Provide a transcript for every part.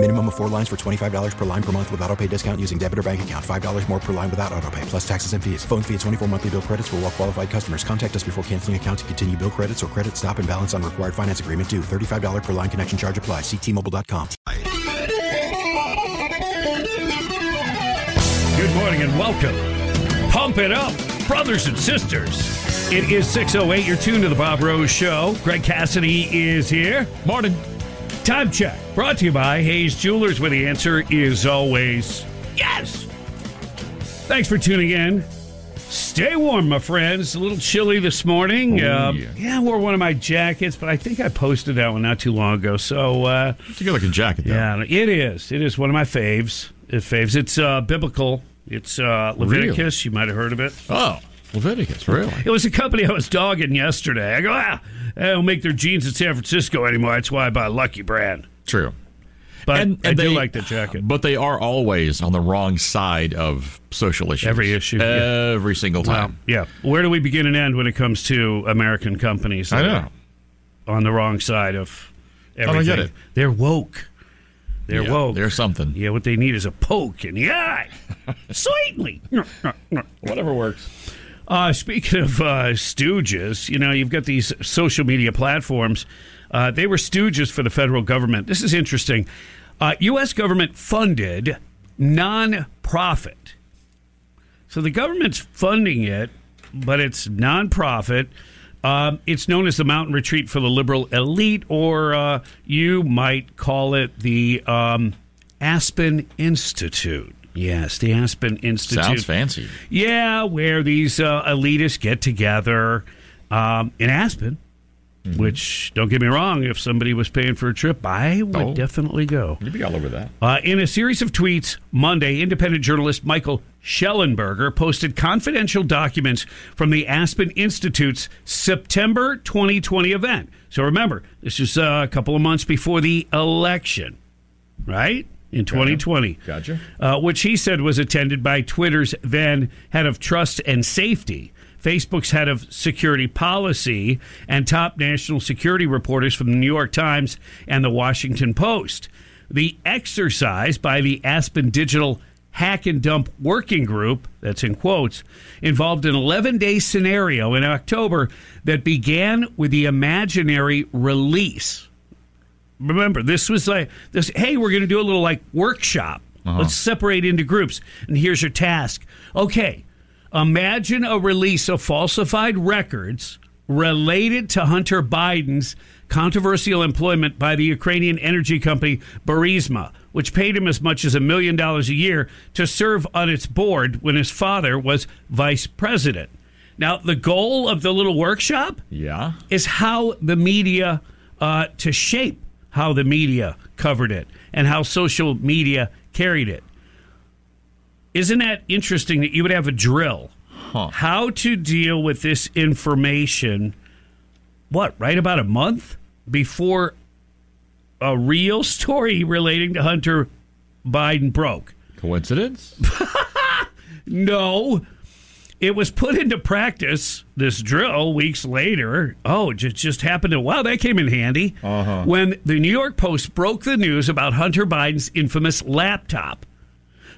Minimum of four lines for $25 per line per month with auto pay discount using debit or bank account. $5 more per line without auto pay, plus taxes and fees. Phone fee at 24 monthly bill credits for all well qualified customers. Contact us before canceling account to continue bill credits or credit stop and balance on required finance agreement due. $35 per line connection charge apply. Ctmobile.com. Good morning and welcome. Pump it up, brothers and sisters. It is 6.08. You're tuned to the Bob Rose Show. Greg Cassidy is here. Morning. Time check. Brought to you by Hayes Jewelers, where the answer is always yes. Thanks for tuning in. Stay warm, my friends. A little chilly this morning. Oh, Um, yeah. yeah, I wore one of my jackets, but I think I posted that one not too long ago. So, uh, It's a good looking jacket, though. yeah, it is. It is one of my faves. It faves. It's uh, biblical. It's uh, Leviticus. You might have heard of it. Oh, Leviticus, really? It was a company I was dogging yesterday. I go, ah, they don't make their jeans in San Francisco anymore. That's why I buy Lucky Brand. True. But And- I and do they- like the jacket. But they are always on the wrong side of social issues. Every issue, yeah. Every single Wow. time. Yeah. Where do we begin and end when it comes to American companies? I know. On the wrong side of everything. get it. They're woke. They're Yeah, woke. There's something. yeah, what they need is a poke in the eye. Slightly. Whatever works. Uh, speaking of uh, stooges, you know, you've got these social media platforms. Uh, they were stooges for the federal government. This is interesting. Uh, U.S. government funded nonprofit. So the government's funding it, but it's nonprofit. Um, it's known as the Mountain Retreat for the Liberal Elite, or uh, you might call it the um, Aspen Institute. Yes, the Aspen Institute. Sounds fancy. Yeah, where these uh, elitists get together um, in Aspen, Mm-hmm. which, don't get me wrong, if somebody was paying for a trip, I would Oh. definitely go. You'd be all over that. Uh, in a series of tweets Monday, independent journalist Michael Shellenberger posted confidential documents from the Aspen Institute's September 2020 event. So remember, this is uh, a couple of months before the election, right? In 2020 Gotcha. uh, which he said was attended by Twitter's then head of trust and safety, Facebook's head of security policy, and top national security reporters from the New York Times and the Washington Post. The exercise by the Aspen Digital Hack and Dump Working Group, that's in quotes, involved an 11 day scenario in October that began with the imaginary release remember this was like this hey we're going to do a little like workshop. Let's separate into groups and here's your task. Okay imagine a release of falsified records related to hunter biden's controversial employment by the ukrainian energy company burisma which paid him as much as a million dollars a year to serve on its board when his father was vice president. Now the goal of the little workshop Yeah. is how the media uh, to shape how the media covered it and how social media carried it. Isn't that interesting that you would have a drill? How to deal with this information, what, right about a month before a real story relating to Hunter Biden broke? Coincidence? No. It was put into practice, this drill, weeks later. Oh, it just, happened to, wow, that came in handy. Uh-huh. When the New York Post broke the news about Hunter Biden's infamous laptop,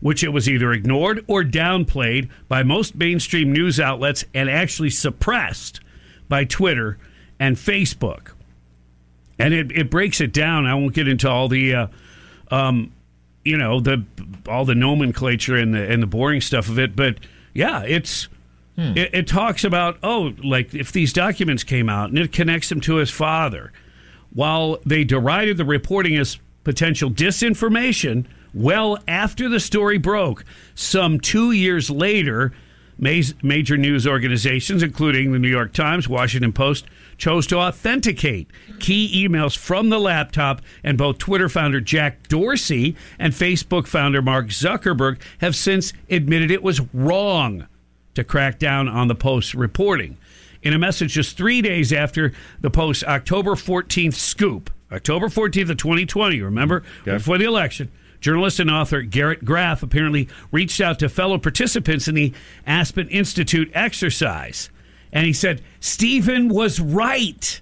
which it was either ignored or downplayed by most mainstream news outlets and actually suppressed by Twitter and Facebook. And it, it breaks it down. I won't get into all the. Uh, um, you know the all the nomenclature and the and the boring stuff of it but yeah it's hmm. it, it talks about oh like if these documents came out and it connects him to his father while they derided the reporting as potential disinformation well after the story broke some two years later major news organizations including the new york times washington post chose to authenticate key emails from the laptop, and both Twitter founder Jack Dorsey and Facebook founder Mark Zuckerberg have since admitted it was wrong to crack down on the Post's reporting. In a message just three days after the Post's October 14th scoop October 14th of 2020, remember, before the election, journalist and author Garrett Graff apparently reached out to fellow participants in the Aspen Institute exercise. And he said, Stephen was right.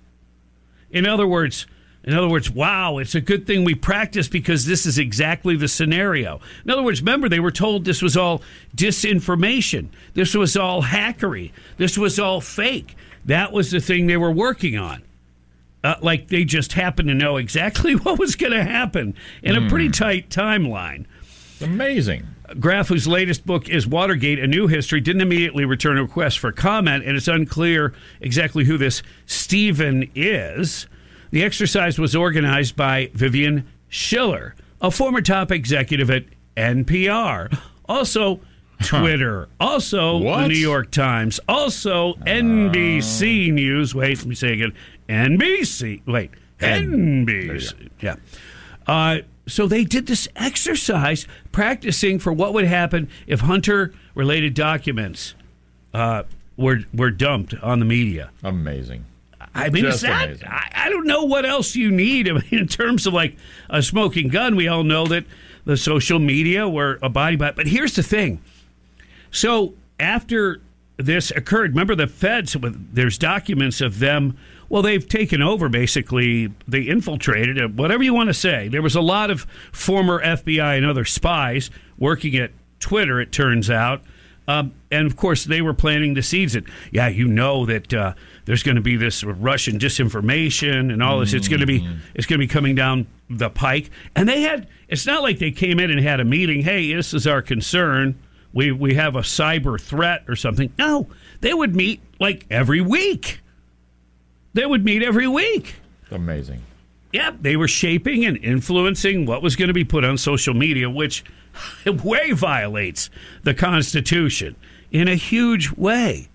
In other words, in other words, wow, it's a good thing we practice because this is exactly the scenario. In other words, remember, they were told this was all disinformation. This was all hackery. This was all fake. That was the thing they were working on. Uh, like they just happened to know exactly what was going to happen in a pretty tight timeline. Amazing. Graff, whose latest book is Watergate, A New History, didn't immediately return a request for comment, and it's unclear exactly who this Stephen is. The exercise was organized by Vivian Schiller, a former top executive at NPR, also Twitter, also the New York Times, also NBC News. Wait, let me say again NBC. Wait, NBC. Yeah. Uh, so they did this exercise practicing for what would happen if Hunter related documents uh, were were dumped on the media. Amazing. I mean, Just is that, amazing. I, I don't know what else you need. I mean, in terms of like a smoking gun, we all know that the social media were abiding by it. But here's the thing. So after this occurred, remember the feds, there's documents of them. Well, they've taken over basically. They infiltrated it, whatever you want to say. There was a lot of former FBI and other spies working at Twitter, it turns out. Um, and of course, they were planting the seeds that, yeah, you know that uh, there's going to be this Russian disinformation and all this. It's going to be it's going to be coming down the pike. And they had. It's not like they came in and had a meeting. Hey, this is our concern. We we have a cyber threat or something. No, they would meet like every week. They would meet every week. Amazing. Yep, they were shaping and influencing what was going to be put on social media, which way violates the Constitution in a huge way.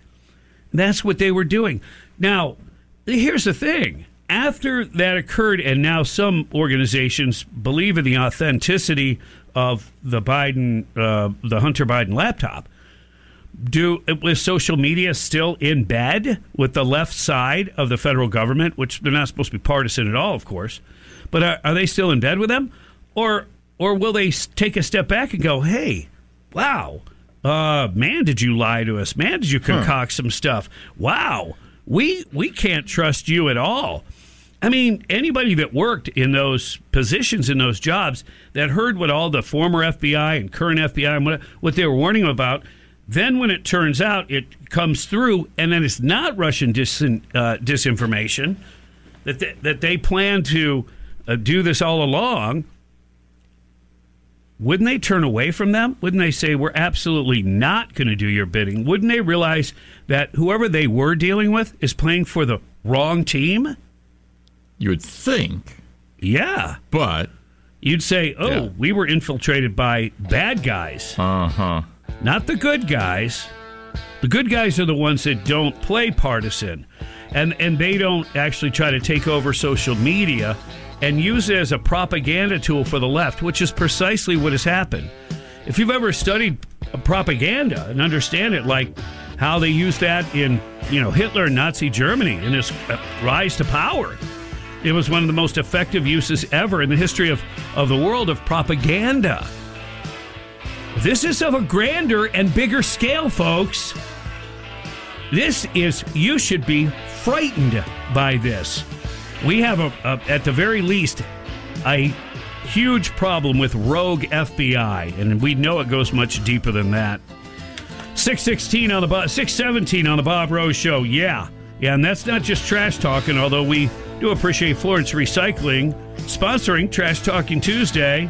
That's what they were doing. Now, here's the thing. After that occurred, and now some organizations believe in the authenticity of the Biden, uh, the Hunter Biden laptop, do was social media still in bed with the left side of the federal government, which they're not supposed to be partisan at all, of course, but are, are they still in bed with them, or or will they take a step back and go, hey, wow, uh, man, did you lie to us? Man, did you concoct some stuff? Wow, we we can't trust you at all. I mean, anybody that worked in those positions in those jobs that heard what all the former FBI and current FBI and what, what they were warning about, then when it turns out it comes through, and then it's not Russian dis, uh, disinformation that they, that they plan to uh, do this all along. Wouldn't they turn away from them? Wouldn't they say we're absolutely not going to do your bidding? Wouldn't they realize that whoever they were dealing with is playing for the wrong team? You would think, Yeah. but You'd say, oh, Yeah. we were infiltrated by bad guys, uh huh. Not the good guys. The good guys are the ones that don't play partisan, and and they don't actually try to take over social media and use it as a propaganda tool for the left, which is precisely what has happened. If you've ever studied propaganda and understand it, like how they used that in you know Hitler and Nazi Germany in this uh, rise to power, it was one of the most effective uses ever in the history of, of the world of propaganda. This is of a grander and bigger scale, folks. This is, you should be frightened by this. We have, a, a at the very least, a huge problem with rogue FBI, and we know it goes much deeper than that. 616 on the Bob, 617 on the Bob Rose Show. Yeah. Yeah, and that's not just trash talking, although we do appreciate Florence Recycling sponsoring Trash Talking Tuesday,